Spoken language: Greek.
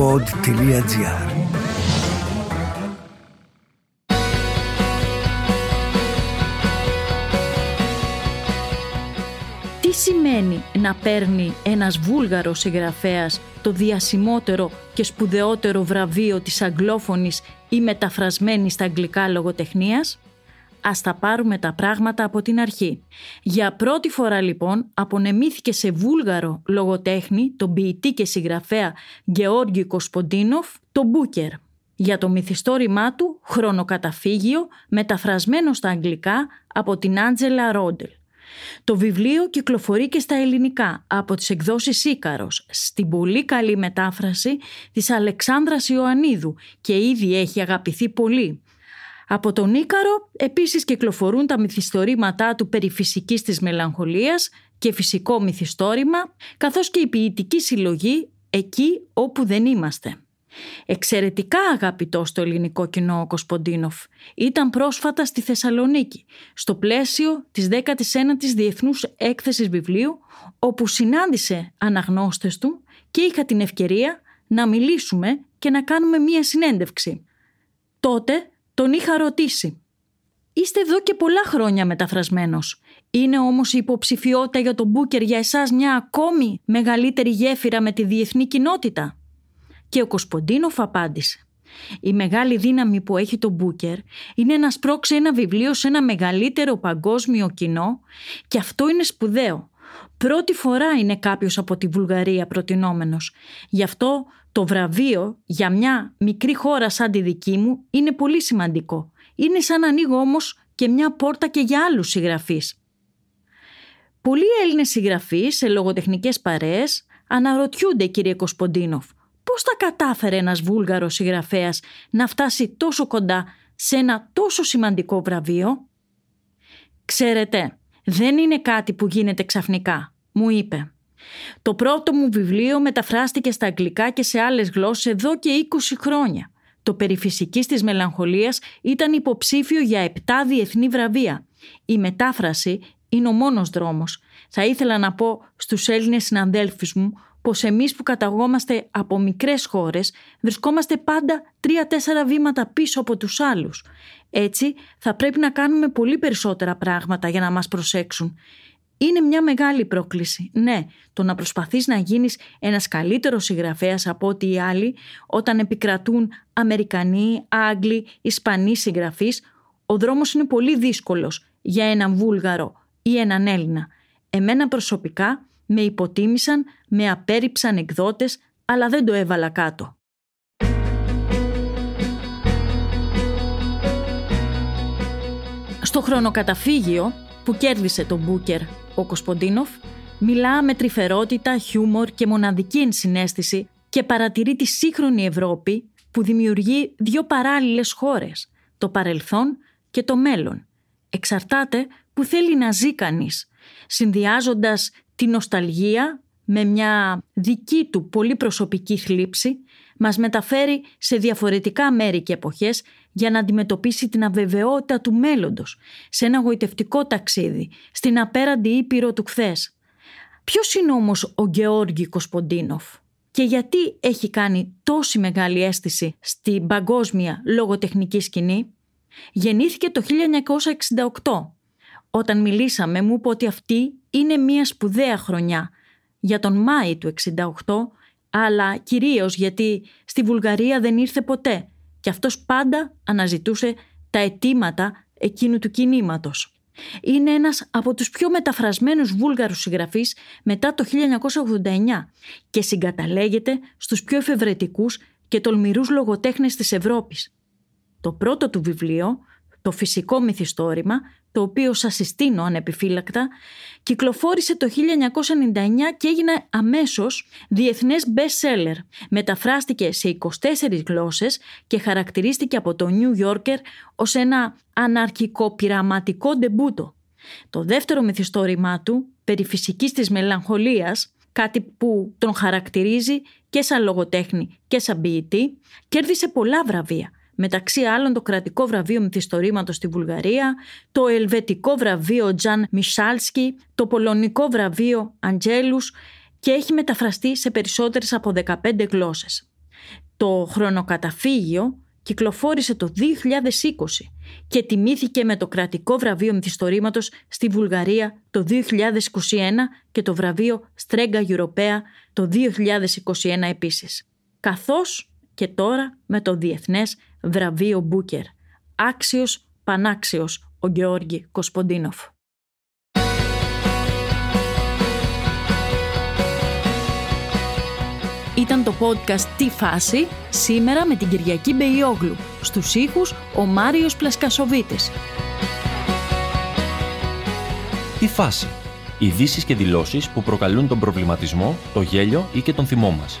pod.gr Τι σημαίνει να παίρνει ένας βούλγαρος συγγραφέας το διασημότερο και σπουδαιότερο βραβείο της αγγλόφωνης ή μεταφρασμένη στα αγγλικά λογοτεχνίας; Ας τα πάρουμε τα πράγματα από την αρχή. Για πρώτη φορά λοιπόν απονεμήθηκε σε βούλγαρο λογοτέχνη, τον ποιητή και συγγραφέα Γεώργιο Κοσποντίνοφ, το Μπούκερ. Για το μυθιστόρημά του «Χρονοκαταφύγιο» μεταφρασμένο στα αγγλικά από την Άντζελα Ρόντελ. Το βιβλίο κυκλοφορεί και στα ελληνικά από τις εκδόσεις Ίκαρος στην πολύ καλή μετάφραση της Αλεξάνδρας Ιωαννίδου και ήδη έχει αγαπηθεί πολύ. Από τον Ίκαρο επίσης κυκλοφορούν τα μυθιστορήματά του περί φυσικής της μελαγχολίας και φυσικό μυθιστόρημα, καθώς και η ποιητική συλλογή «Εκεί όπου δεν είμαστε». Εξαιρετικά αγαπητό στο ελληνικό κοινό ο Κοσποντίνοφ. Ήταν πρόσφατα στη Θεσσαλονίκη, στο πλαίσιο της 19ης Διεθνούς Έκθεσης Βιβλίου, όπου συνάντησε αναγνώστες του και είχα την ευκαιρία να μιλήσουμε και να κάνουμε μία συνέντευξη. Τότε τον είχα ρωτήσει. Είστε εδώ και πολλά χρόνια μεταφρασμένος. Είναι όμως η υποψηφιότητα για τον Μπούκερ για εσάς μια ακόμη μεγαλύτερη γέφυρα με τη διεθνή κοινότητα. Και ο Κοσποντίνοφ απάντησε. Η μεγάλη δύναμη που έχει το Μπούκερ είναι να σπρώξει ένα βιβλίο σε ένα μεγαλύτερο παγκόσμιο κοινό και αυτό είναι σπουδαίο. Πρώτη φορά είναι κάποιος από τη Βουλγαρία προτινόμενος. Γι' αυτό το βραβείο για μια μικρή χώρα σαν τη δική μου είναι πολύ σημαντικό. Είναι σαν να ανοίγω όμως και μια πόρτα και για άλλους συγγραφείς. Πολλοί Έλληνες συγγραφείς σε λογοτεχνικές παρέες αναρωτιούνται κύριε Κοσποντίνοφ πώς θα κατάφερε ένας βούλγαρος συγγραφέας να φτάσει τόσο κοντά σε ένα τόσο σημαντικό βραβείο; Ξέρετε, δεν είναι κάτι που γίνεται ξαφνικά, μου είπε. Το πρώτο μου βιβλίο μεταφράστηκε στα αγγλικά και σε άλλες γλώσσες εδώ και 20 χρόνια. Το περί φυσικής της μελαγχολίας ήταν υποψήφιο για 7 διεθνή βραβεία. Η μετάφραση είναι ο μόνος δρόμος. Θα ήθελα να πω στους Έλληνες συναντέλφους μου πως εμείς που καταγόμαστε από μικρές χώρες βρισκόμαστε πάντα τρία-τέσσερα βήματα πίσω από τους άλλους. Έτσι θα πρέπει να κάνουμε πολύ περισσότερα πράγματα για να μας προσέξουν. Είναι μια μεγάλη πρόκληση. Ναι, το να προσπαθείς να γίνεις ένας καλύτερος συγγραφέας από ό,τι οι άλλοι όταν επικρατούν Αμερικανοί, Άγγλοι, Ισπανοί συγγραφείς, ο δρόμος είναι πολύ δύσκολος για έναν Βούλγαρο ή έναν Έλληνα. Εμένα προσωπικά με υποτίμησαν, με απέρριψαν εκδότες, αλλά δεν το έβαλα κάτω. Στο χρονοκαταφύγιο που κέρδισε τον Μπούκερ ο Κοσποντίνοφ, μιλά με τρυφερότητα, χιούμορ και μοναδική ενσυναίσθηση και παρατηρεί τη σύγχρονη Ευρώπη που δημιουργεί δύο παράλληλες χώρες, το παρελθόν και το μέλλον. Εξαρτάται που θέλει να ζει κανείς, συνδυάζοντας τη νοσταλγία με μια δική του πολύ προσωπική θλίψη, μας μεταφέρει σε διαφορετικά μέρη και εποχές για να αντιμετωπίσει την αβεβαιότητα του μέλλοντος, σε ένα γοητευτικό ταξίδι, στην απέραντη ήπειρο του χθες. Ποιος είναι όμως ο Γεώργη Κοσποντίνοφ και γιατί έχει κάνει τόση μεγάλη αίσθηση στην παγκόσμια λογοτεχνική σκηνή; Γεννήθηκε το 1968 όταν μιλήσαμε μου είπε ότι αυτή είναι μια σπουδαία χρονιά για τον Μάη του 68, αλλά κυρίως γιατί στη Βουλγαρία δεν ήρθε ποτέ και αυτός πάντα αναζητούσε τα αιτήματα εκείνου του κινήματος. Είναι ένας από τους πιο μεταφρασμένους βούλγαρους συγγραφείς μετά το 1989 και συγκαταλέγεται στους πιο εφευρετικούς και τολμηρούς λογοτέχνες της Ευρώπης. Το πρώτο του βιβλίο, το φυσικό μυθιστόρημα, το οποίο σας συστήνω ανεπιφύλακτα, κυκλοφόρησε το 1999 και έγινε αμέσως διεθνές best seller. Μεταφράστηκε σε 24 γλώσσες και χαρακτηρίστηκε από το New Yorker ως ένα αναρχικό πειραματικό ντεμπούτο. Το δεύτερο μυθιστόρημά του, περί φυσικής της μελαγχολίας, κάτι που τον χαρακτηρίζει και σαν λογοτέχνη και σαν ποιητή, κέρδισε πολλά βραβεία μεταξύ άλλων το κρατικό βραβείο μυθιστορήματος στη Βουλγαρία, το ελβετικό βραβείο Τζαν Μισάλσκι, το πολωνικό βραβείο Αντζέλους και έχει μεταφραστεί σε περισσότερες από 15 γλώσσες. Το χρονοκαταφύγιο κυκλοφόρησε το 2020 και τιμήθηκε με το κρατικό βραβείο μυθιστορήματος στη Βουλγαρία το 2021 και το βραβείο Στρέγκα Ευρωπαία το 2021 επίσης. Καθώς και τώρα με το Διεθνές Βραβείο Μπούκερ. Άξιος, πανάξιος ο Γεώργη Κοσποντίνοφ. Ήταν το podcast «Τι φάση» σήμερα με την Κυριακή Μπεϊόγλου. Στους ήχους ο Μάριος Πλασκασοβίτης. «Τι φάση» Ειδήσεις και δηλώσεις που προκαλούν τον προβληματισμό, το γέλιο ή και τον θυμό μας.